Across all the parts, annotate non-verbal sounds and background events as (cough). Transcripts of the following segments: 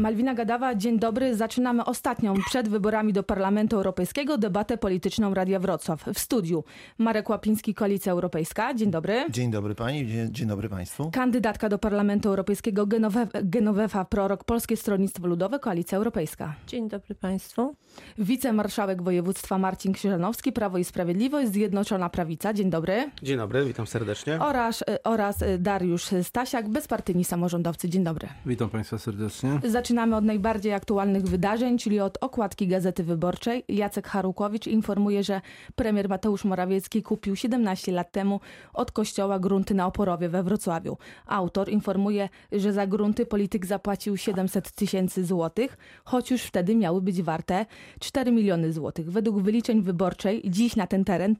Malwina Gadawa, dzień dobry. Zaczynamy ostatnią przed wyborami do Parlamentu Europejskiego debatę polityczną Radia Wrocław. W studiu Marek Łapiński, Koalicja Europejska. Dzień dobry. Dzień dobry pani, dzień, dzień dobry państwu. Kandydatka do Parlamentu Europejskiego Genowe Genowefa Prorok, Polskie Stronnictwo Ludowe, Koalicja Europejska. Dzień dobry państwu. Wicemarszałek województwa Marcin Krzyżanowski, Prawo i Sprawiedliwość, Zjednoczona Prawica. Dzień dobry. Dzień dobry, witam serdecznie. Oraz, oraz Dariusz Stasiak, bezpartyjni samorządowcy. Dzień dobry. Witam państwa serdecznie. Zaczynamy od najbardziej aktualnych wydarzeń, czyli od okładki Gazety Wyborczej. Jacek Harukowicz informuje, że premier Mateusz Morawiecki kupił 17 lat temu od kościoła grunty na Oporowie we Wrocławiu. Autor informuje, że za grunty polityk zapłacił 700 tysięcy złotych, choć już wtedy miały być warte 4 miliony złotych. Według wyliczeń wyborczej dziś na ten teren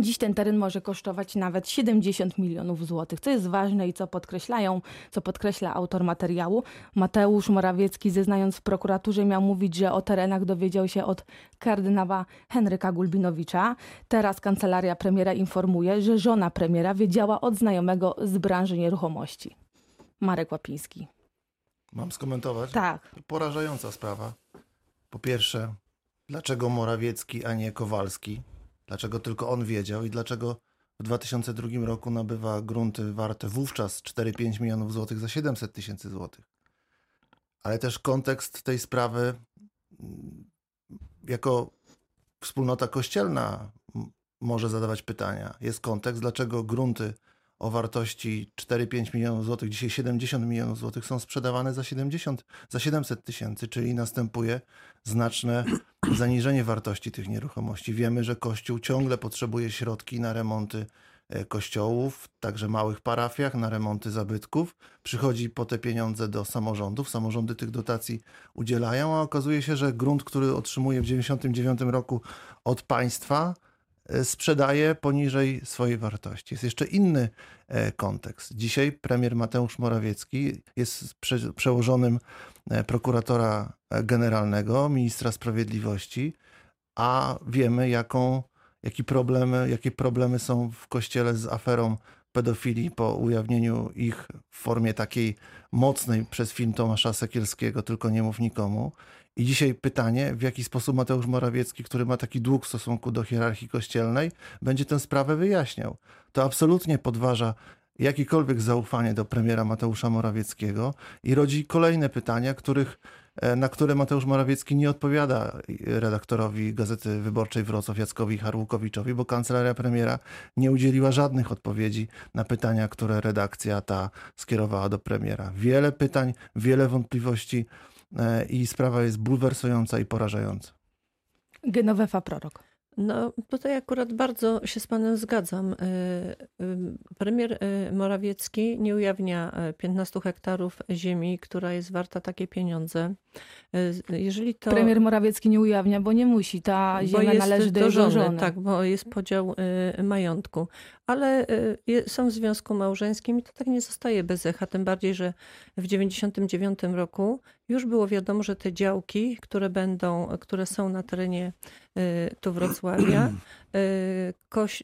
Dziś ten teren może kosztować nawet 70 milionów złotych, co jest ważne i co podkreślają, co podkreśla autor materiału. Mateusz Morawiecki, zeznając w prokuraturze, miał mówić, że o terenach dowiedział się od kardynała Henryka Gulbinowicza. Teraz kancelaria premiera informuje, że żona premiera wiedziała od znajomego z branży nieruchomości. Marek Łapiński. Mam skomentować? Tak. Porażająca sprawa. Po pierwsze, dlaczego Morawiecki, a nie Kowalski? Dlaczego tylko on wiedział i dlaczego w 2002 roku nabywa grunty warte wówczas 4-5 milionów złotych za 700 tysięcy złotych. Ale też kontekst tej sprawy mm, jako wspólnota kościelna może zadawać pytania. Jest kontekst, dlaczego grunty o wartości 4-5 milionów złotych, dzisiaj 70 milionów złotych są sprzedawane za 70, za 700 tysięcy, czyli następuje znaczne (clears throat) zaniżenie wartości tych nieruchomości. Wiemy, że Kościół ciągle potrzebuje środki na remonty e, kościołów, także małych parafiach, na remonty zabytków. Przychodzi po te pieniądze do samorządów. Samorządy tych dotacji udzielają, a okazuje się, że grunt, który otrzymuje w 1999 roku od państwa, sprzedaje poniżej swojej wartości. Jest jeszcze inny e, kontekst. Dzisiaj premier Mateusz Morawiecki jest przełożonym e, prokuratora generalnego, ministra sprawiedliwości, a wiemy, jaką, jaki problem, jakie problemy są w kościele z aferą pedofilii po ujawnieniu ich w formie takiej mocnej przez film Tomasza Sekielskiego, tylko nie mów nikomu. I dzisiaj pytanie, w jaki sposób Mateusz Morawiecki, który ma taki dług w stosunku do hierarchii kościelnej, będzie tę sprawę wyjaśniał. To absolutnie podważa jakiekolwiek zaufanie do premiera Mateusza Morawieckiego i rodzi kolejne pytania, których, e, na które Mateusz Morawiecki nie odpowiada redaktorowi Gazety Wyborczej Wrocław Jackowi Harłukowiczowi, bo kancelaria premiera nie udzieliła żadnych odpowiedzi na pytania, które redakcja ta skierowała do premiera. Wiele pytań, wiele wątpliwości i sprawa jest bulwersująca i porażająca. Genowefa Prorok. No, tutaj akurat bardzo się z Panem zgadzam. E, e, premier Morawiecki nie ujawnia 15 hektarów ziemi, która jest warta takie pieniądze. Jeżeli to... Premier Morawiecki nie ujawnia, bo nie musi. Ta ziemia należy do, do żony, żony. Tak, bo jest podział majątku. Ale są w związku małżeńskim i to tak nie zostaje bez echa. Tym bardziej, że w 1999 roku już było wiadomo, że te działki, które będą, które są na terenie y, tu (clears throat) Wrocławia, (clears throat) y,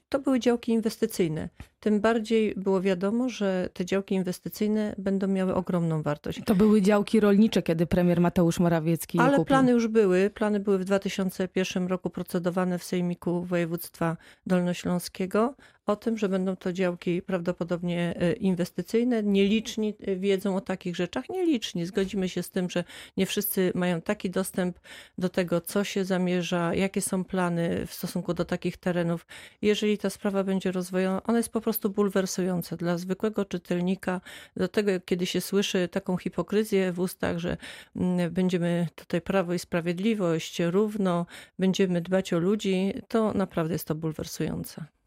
to były działki inwestycyjne. Tym bardziej było wiadomo, że te działki inwestycyjne będą miały ogromną wartość. To były działki rolnicze, kiedy premier Mateusz Morawiecki Ale kupił. plany już były. Plany były w 2001 roku procedowane w Sejmiku Województwa Dolnośląskiego o tym, że będą to działki prawdopodobnie e, inwestycyjne. Nieliczni e, wiedzą o takich rzeczach, nieliczni. Zgodzimy się z tym, że nie wszyscy mają taki dostęp do tego, co się zamierza, jakie są plany w stosunku do takich terenów. Jeżeli ta sprawa będzie rozwojona, ona jest po prostu bulwersująca dla zwykłego czytelnika. Do tego, kiedy się słyszy taką hipokryzję w ustach, że mm, będziemy tutaj prawo i sprawiedliwość, równo, będziemy dbać o ludzi, to naprawdę jest to bulwersujące.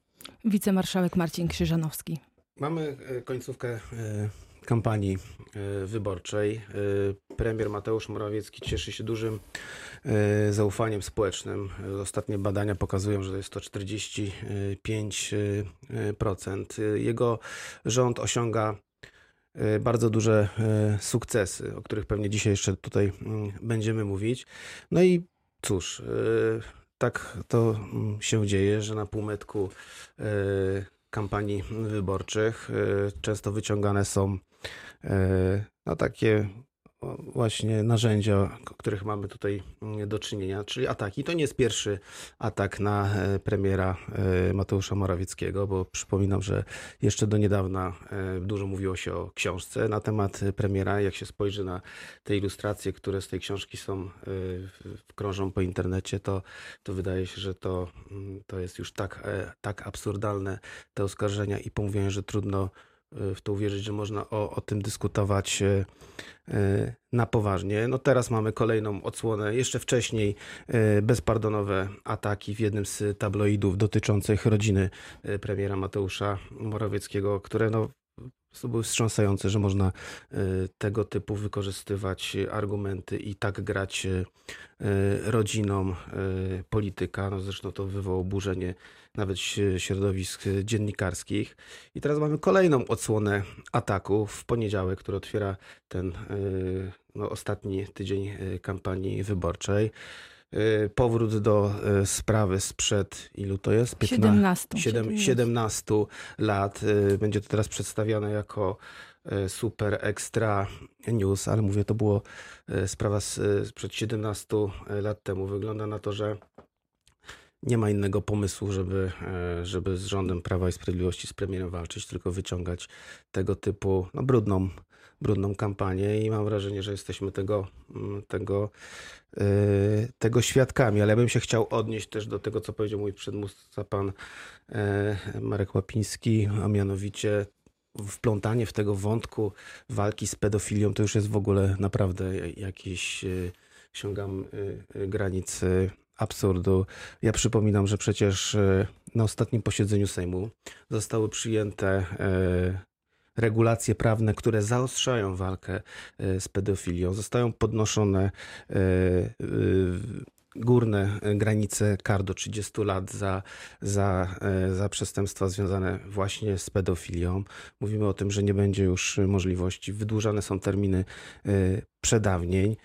Wicemarszałek Marcin Krzyżanowski. Mamy e, końcówkę e, kampanii e, wyborczej. Premier Mateusz Morawiecki cieszy się dużym zaufaniem społecznym. Ostatnie badania pokazują, że jest to 45%. Jego rząd osiąga bardzo duże sukcesy, o których pewnie dzisiaj jeszcze tutaj mm, będziemy mówić. No i cóż, tak to mm, się dzieje, że na półmetku e, kampanii wyborczych e, często wyciągane są e, no, takie właśnie narzędzia, których mamy tutaj mm, do czynienia, czyli ataki. To nie jest pierwszy atak na e, premiera e, Mateusza Morawieckiego, bo przypominam, że jeszcze do niedawna e, dużo mówiło się o książce na temat premiera. Jak się spojrzy na te ilustracje, które z tej książki są, krążą po internecie, to, to wydaje się, że to, mm, to jest już tak, tak absurdalne te oskarżenia i pomówienia, że trudno w to uwierzyć, że można o, o tym dyskutować e, e, na poważnie. No teraz mamy kolejną odsłonę, jeszcze wcześniej e, bezpardonowe ataki w jednym z tabloidów dotyczących rodziny premiera Mateusza Morawieckiego, które no, to były wstrząsające, że można tego typu wykorzystywać argumenty i tak grać rodzinom polityka. No zresztą to wywołało oburzenie nawet środowisk dziennikarskich. I teraz mamy kolejną odsłonę ataku w poniedziałek, który otwiera ten y, no, ostatni tydzień y, kampanii wyborczej. Y, powrót do sprawy sprzed ilu to jest? 15. 7, 17 lat. Będzie to teraz przedstawiane jako super extra news, ale mówię, to było sprawa sprzed 17 lat temu. Wygląda na to, że nie ma innego pomysłu, żeby, żeby z rządem Prawa i Sprawiedliwości, z premierem walczyć, tylko wyciągać tego typu no, brudną, brudną kampanię i mam wrażenie, że jesteśmy tego, mm, tego, yy, tego świadkami. Ale ja bym się chciał odnieść też do tego, co powiedział mój przedmówca, pan yy, Marek Łapiński, a mianowicie wplątanie w tego wątku walki z pedofilią to już jest w ogóle naprawdę jakiś, yy, sięgam granic absurdu. Ja przypominam, że przecież e, na ostatnim posiedzeniu Sejmu zostały przyjęte e, regulacje prawne, które zaostrzają walkę e, z pedofilią. Zostają podnoszone górne granice kar do 30 lat za, za, za przestępstwa związane właśnie z pedofilią. Mówimy o tym, że nie będzie już możliwości, wydłużane są terminy przedawnień.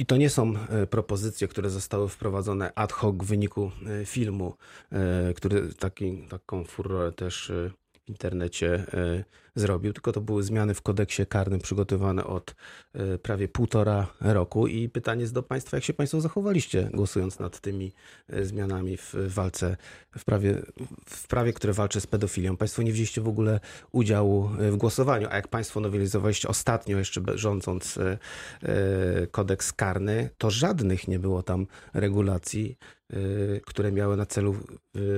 I to nie są e, propozycje, które zostały wprowadzone ad hoc w wyniku e, filmu, e, który taki, taką furorę też w internecie zrobił, tylko to były zmiany w kodeksie karnym przygotowane od e, prawie półtora roku. I pytanie jest do Państwa, jak się Państwo zachowaliście, głosując nad tymi e, zmianami w walce, w prawie, w prawie, które walczy z pedofilią. Państwo nie wzięliście w ogóle udziału e, w głosowaniu, a jak Państwo nowelizowaliście ostatnio, jeszcze rządząc kodeks karny, to żadnych nie było tam regulacji które miały na celu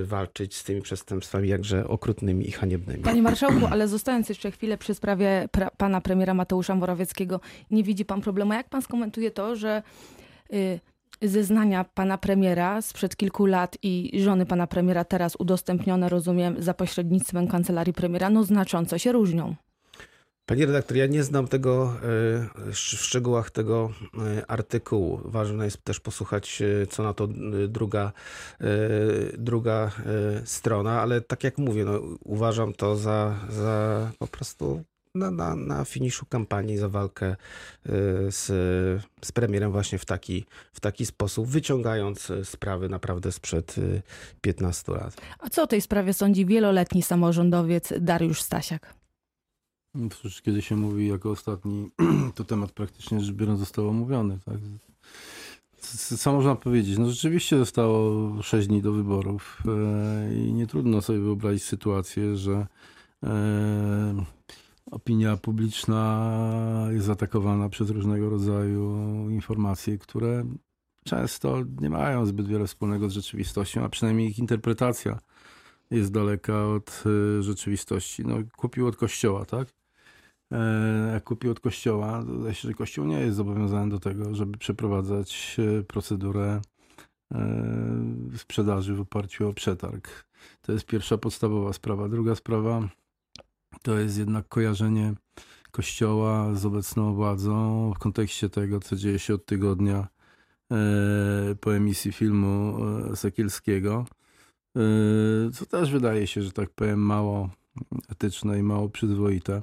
walczyć z tymi przestępstwami jakże okrutnymi i haniebnymi. Panie marszałku, ale zostając jeszcze chwilę przy sprawie pra pana premiera Mateusza Morawieckiego, nie widzi pan problemu. Jak pan skomentuje to, że y, zeznania pana premiera sprzed kilku lat i żony pana premiera teraz udostępnione, rozumiem, za pośrednictwem kancelarii premiera, no znacząco się różnią? Panie redaktor, ja nie znam tego e, w szczegółach tego e, artykułu. Ważne jest też posłuchać, e, co na to druga, druga strona, ale tak jak mówię, no, uważam to za, za po prostu na, na, na finiszu kampanii za walkę z, z premierem właśnie w taki, w taki sposób, wyciągając sprawy naprawdę sprzed 15 lat. A co o tej sprawie sądzi wieloletni samorządowiec Dariusz Stasiak? Przecież kiedy się mówi jako ostatni, (clears throat) to temat praktycznie rzecz biorąc został omówiony. Tak? Co można powiedzieć? No rzeczywiście zostało 6 dni do wyborów e, i nie trudno sobie wyobrazić sytuację, że e, opinia publiczna jest atakowana przez różnego rodzaju informacje, które często nie mają zbyt wiele wspólnego z rzeczywistością, a przynajmniej ich interpretacja jest daleka od e, rzeczywistości. No, kupił od kościoła, tak? E, jak kupi od kościoła, to się, że kościół nie jest zobowiązany do tego, żeby przeprowadzać e, procedurę e, sprzedaży w oparciu o przetarg. To jest pierwsza podstawowa sprawa. Druga sprawa to jest jednak kojarzenie kościoła z obecną władzą w kontekście tego, co dzieje się od tygodnia po emisji filmu Sekielskiego. Co też wydaje się, że tak powiem, mało etyczne i mało przyzwoite.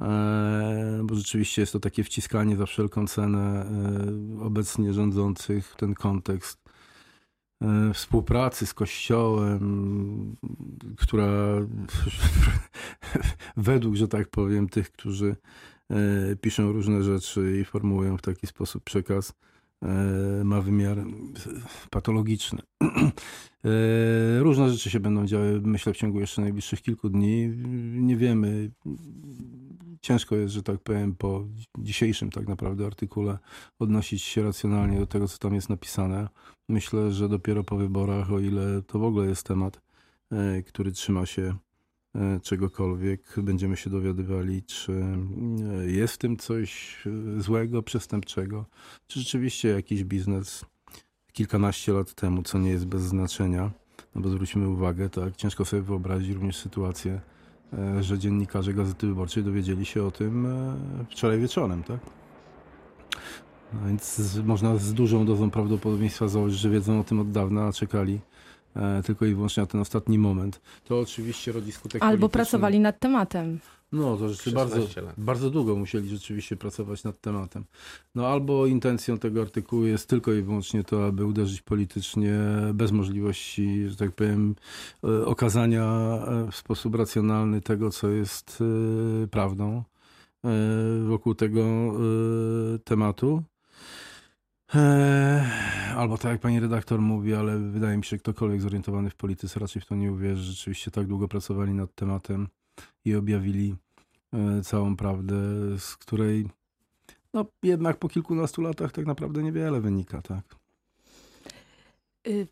E, bo rzeczywiście jest to takie wciskanie za wszelką cenę e, obecnie rządzących w ten kontekst współpracy z Kościołem, która (laughs) według, że tak powiem, tych, którzy piszą różne rzeczy i formułują w taki sposób przekaz, ma wymiar patologiczny. (clears throat) E, różne rzeczy się będą działy, myślę, w ciągu jeszcze najbliższych kilku dni. Nie wiemy. Ciężko jest, że tak powiem, po dzisiejszym tak naprawdę artykule odnosić się racjonalnie do tego, co tam jest napisane. Myślę, że dopiero po wyborach, o ile to w ogóle jest temat, e, który trzyma się e, czegokolwiek, będziemy się dowiadywali, czy jest w tym coś złego, przestępczego, czy rzeczywiście jakiś biznes kilkanaście lat temu, co nie jest bez znaczenia, no bo zwróćmy uwagę, tak, ciężko sobie wyobrazić również sytuację, e, że dziennikarze Gazety Wyborczej dowiedzieli się o tym e, wczoraj wieczorem, tak? No więc można z dużą dozą prawdopodobieństwa założyć, że wiedzą o tym od dawna, a czekali e, tylko i wyłącznie na ten ostatni moment. To oczywiście rodzi skutek Albo polityczny. pracowali nad tematem. No, to rzeczywiście bardzo, 16 lat. bardzo długo musieli rzeczywiście pracować nad tematem. No albo intencją tego artykułu jest tylko i wyłącznie to, aby uderzyć politycznie bez możliwości, że tak powiem, e, okazania e, w sposób racjonalny tego, co jest e, prawdą e, wokół tego e, tematu. E, Albo tak jak pani redaktor mówi, ale wydaje mi się, że ktokolwiek zorientowany w polityce raczej w to nie uwierzy. Rzeczywiście tak długo pracowali nad tematem i objawili e, całą prawdę, z której no, jednak po kilkunastu latach tak naprawdę niewiele wynika, tak? Y,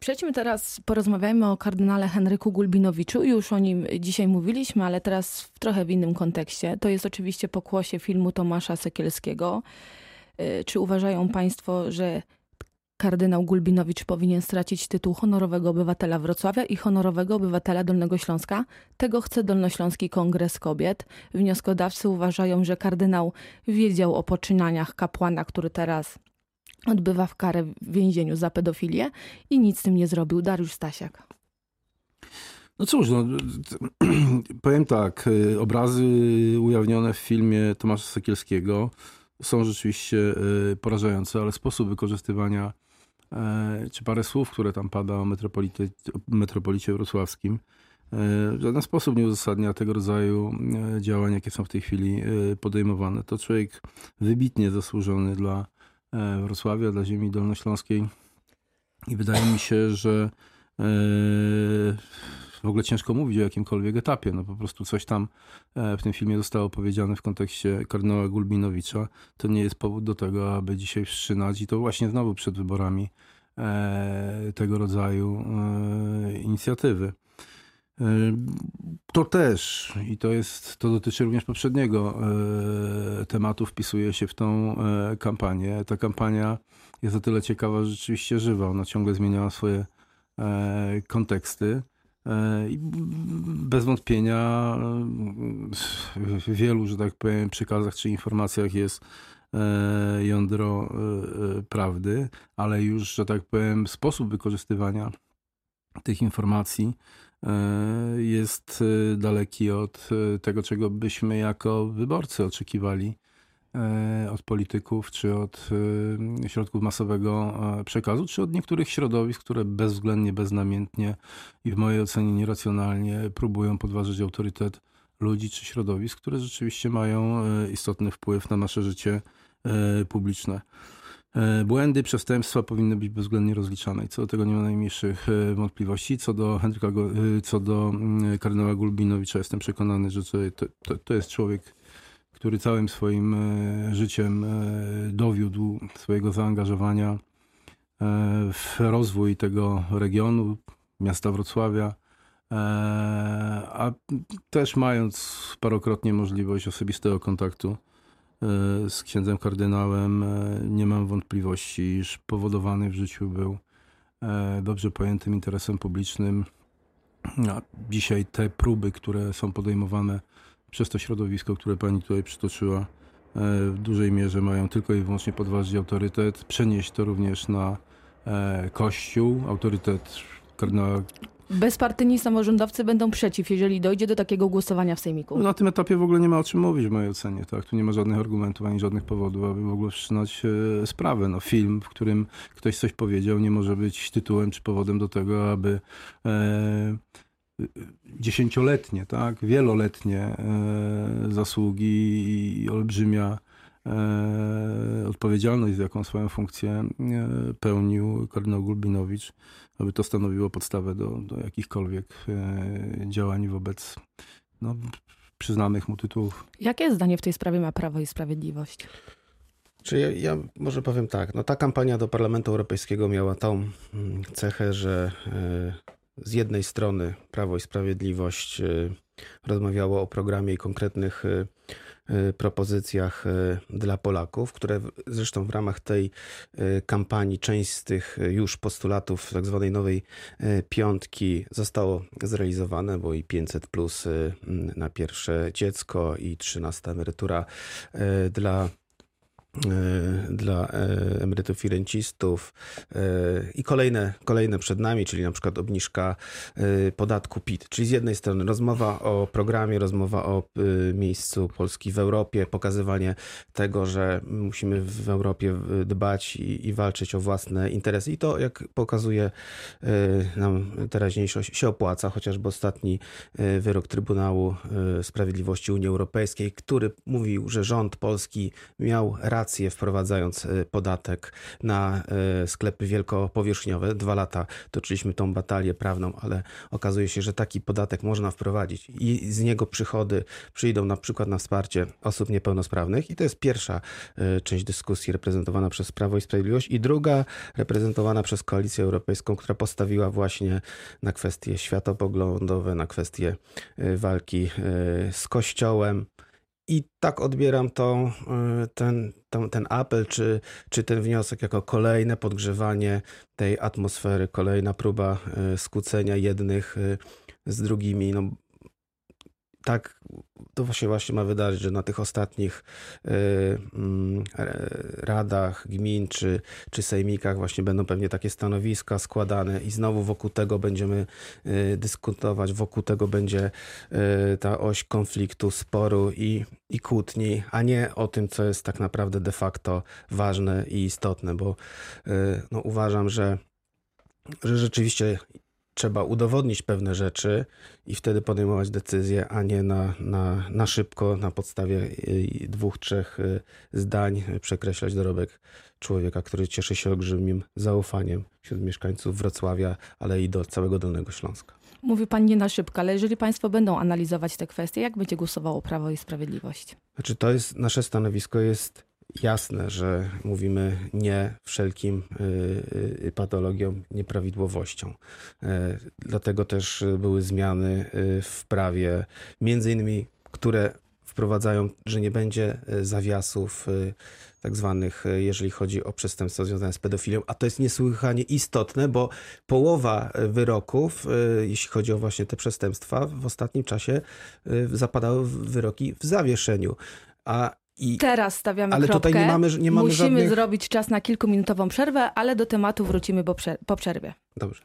Przejdźmy teraz, porozmawiajmy o kardynale Henryku Gulbinowiczu. Już o nim dzisiaj mówiliśmy, ale teraz w trochę w innym kontekście. To jest oczywiście pokłosie filmu Tomasza Sekielskiego. Y, Czy uważają Państwo, że kardynał Gulbinowicz powinien stracić tytuł honorowego obywatela Wrocławia i honorowego obywatela Dolnego Śląska? Tego chce Dolnośląski Kongres Kobiet. Wnioskodawcy uważają, że kardynał wiedział o poczynaniach kapłana, który teraz odbywa w karę w więzieniu za pedofilię i nic z tym nie zrobił. Dariusz Stasiak. No cóż, no, (clears throat) powiem tak, y, obrazy ujawnione w filmie Tomasza Sekielskiego są rzeczywiście y, porażające, ale sposób wykorzystywania e, czy parę słów, które tam pada o metropolicie, metropolicie wrocławskim, e, w żaden sposób nie uzasadnia tego rodzaju e, działań, jakie są w tej chwili e, podejmowane. To człowiek wybitnie zasłużony dla e, Wrocławia, dla ziemi dolnośląskiej i wydaje mi się, że e, w ogóle ciężko mówić o jakimkolwiek etapie. No po prostu coś tam e, w tym filmie zostało powiedziane w kontekście kardynała Gulbinowicza. To nie jest powód do tego, aby dzisiaj wszczynać i to właśnie znowu przed wyborami e, tego rodzaju e, inicjatywy. To też, i to jest, to dotyczy również poprzedniego tematu, wpisuje się w tą kampanię. Ta kampania jest o tyle ciekawa, że rzeczywiście żywa. Ona ciągle zmieniała swoje konteksty. E, bez wątpienia e, w wielu, że tak powiem, przekazach czy informacjach jest e, jądro prawdy, ale już, że tak powiem, sposób wykorzystywania tych informacji jest daleki od tego, czego byśmy jako wyborcy oczekiwali od polityków, czy od e, środków masowego e, przekazu, czy od niektórych środowisk, które bezwzględnie, beznamiętnie i w mojej ocenie nieracjonalnie próbują podważyć autorytet ludzi czy środowisk, które rzeczywiście mają e, istotny wpływ na nasze życie e, publiczne. E, Błędy, przestępstwa powinny być bezwzględnie rozliczane i co do tego nie ma najmniejszych e, wątpliwości. Co do Henryka, e, co do mm, kardynała Gulbinowicza jestem przekonany, że to, to, to jest człowiek, który całym swoim e, życiem e, dowiódł swojego zaangażowania e, w rozwój tego regionu, miasta Wrocławia, a też mając parokrotnie możliwość osobistego kontaktu z księdzem kardynałem, nie mam wątpliwości, iż powodowany w życiu był dobrze pojętym interesem publicznym. A dzisiaj te próby, które są podejmowane przez to środowisko, które pani tutaj przytoczyła, e, w dużej mierze mają tylko i wyłącznie podważyć autorytet, przenieść to również na e, Kościół, autorytet kardynała Bezpartyjni samorządowcy będą przeciw, jeżeli dojdzie do takiego głosowania w Sejmiku. Na tym etapie w ogóle nie ma o czym mówić w mojej ocenie. Tak? Tu nie ma żadnych argumentów ani żadnych powodów, aby w ogóle wszczynać e, sprawę. No, film, w którym ktoś coś powiedział, nie może być tytułem czy powodem do tego, aby e, dziesięcioletnie, tak, wieloletnie e, zasługi i olbrzymia e, odpowiedzialność, z jaką swoją funkcję e, pełnił kardynał Gulbinowicz, aby to stanowiło podstawę do, do jakichkolwiek działań wobec no, przyznanych mu tytułów. Jakie zdanie w tej sprawie ma Prawo i Sprawiedliwość? Czy ja, ja, może powiem tak, no ta kampania do Parlamentu Europejskiego miała tą mm, cechę, że z jednej strony Prawo i Sprawiedliwość y, rozmawiało o programie i konkretnych y, y, propozycjach dla Polaków, które zresztą w ramach tej kampanii część z tych już postulatów tak zwanej nowej piątki zostało zrealizowane, bo i 500 plus na pierwsze dziecko i 13 emerytura dla dla e, emerytów i rencistów e, i kolejne, kolejne przed nami, czyli na przykład obniżka podatku PIT. Czyli z jednej strony rozmowa o programie, rozmowa o miejscu Polski w Europie, pokazywanie tego, że musimy w Europie dbać i, i walczyć o własne interesy. I to, jak pokazuje nam teraźniejszość, się opłaca, chociażby ostatni wyrok Trybunału Sprawiedliwości Unii Europejskiej, który mówił, że rząd polski miał rację rację wprowadzając e, podatek na e, sklepy wielkopowierzchniowe. Dwa lata toczyliśmy tą batalię prawną, ale okazuje się, że taki podatek można wprowadzić i z niego przychody przyjdą na przykład na wsparcie osób niepełnosprawnych. I to jest pierwsza e, część dyskusji reprezentowana przez Prawo i Sprawiedliwość i druga reprezentowana przez Koalicję Europejską, która postawiła właśnie na kwestie światopoglądowe, na kwestie walki z Kościołem. I tak odbieram to, y, ten, ten, ten apel, czy, czy ten wniosek jako kolejne podgrzewanie tej atmosfery, kolejna próba y, skłócenia jednych y, z drugimi. No, tak to się właśnie ma wydarzyć, że na tych ostatnich y, mm, radach gmin czy, czy sejmikach właśnie będą pewnie takie stanowiska składane i znowu wokół tego będziemy y, dyskutować, wokół tego będzie y, ta oś konfliktu, sporu i, i kłótni, a nie o tym, co jest tak naprawdę de facto ważne i istotne, bo no, uważam, że że rzeczywiście trzeba udowodnić pewne rzeczy i wtedy podejmować decyzje, a nie na, na, na szybko, na podstawie y, dwóch, trzech y, zdań przekreślać dorobek człowieka, który cieszy się olbrzymim zaufaniem wśród mieszkańców Wrocławia, ale i do całego Dolnego Śląska. Mówi pan nie na szybko, ale jeżeli państwo będą analizować te kwestie, jak będzie głosowało Prawo i Sprawiedliwość? Znaczy to jest, nasze stanowisko jest jasne, że mówimy nie wszelkim y, y, patologiom, nieprawidłowościom. E, dlatego też były zmiany y, w prawie, między innymi, które wprowadzają, że nie będzie zawiasów tak zwanych, jeżeli chodzi o przestępstwa związane z pedofilią, a to jest niesłychanie istotne, bo połowa wyroków, jeśli chodzi o właśnie te przestępstwa, w ostatnim czasie zapadały wyroki w zawieszeniu. A i, Teraz stawiamy ale kropkę. tutaj nie mamy, nie mamy Musimy żadnych... zrobić czas na kilkuminutową przerwę, ale do tematu wrócimy po, prze po przerwie. Dobrze.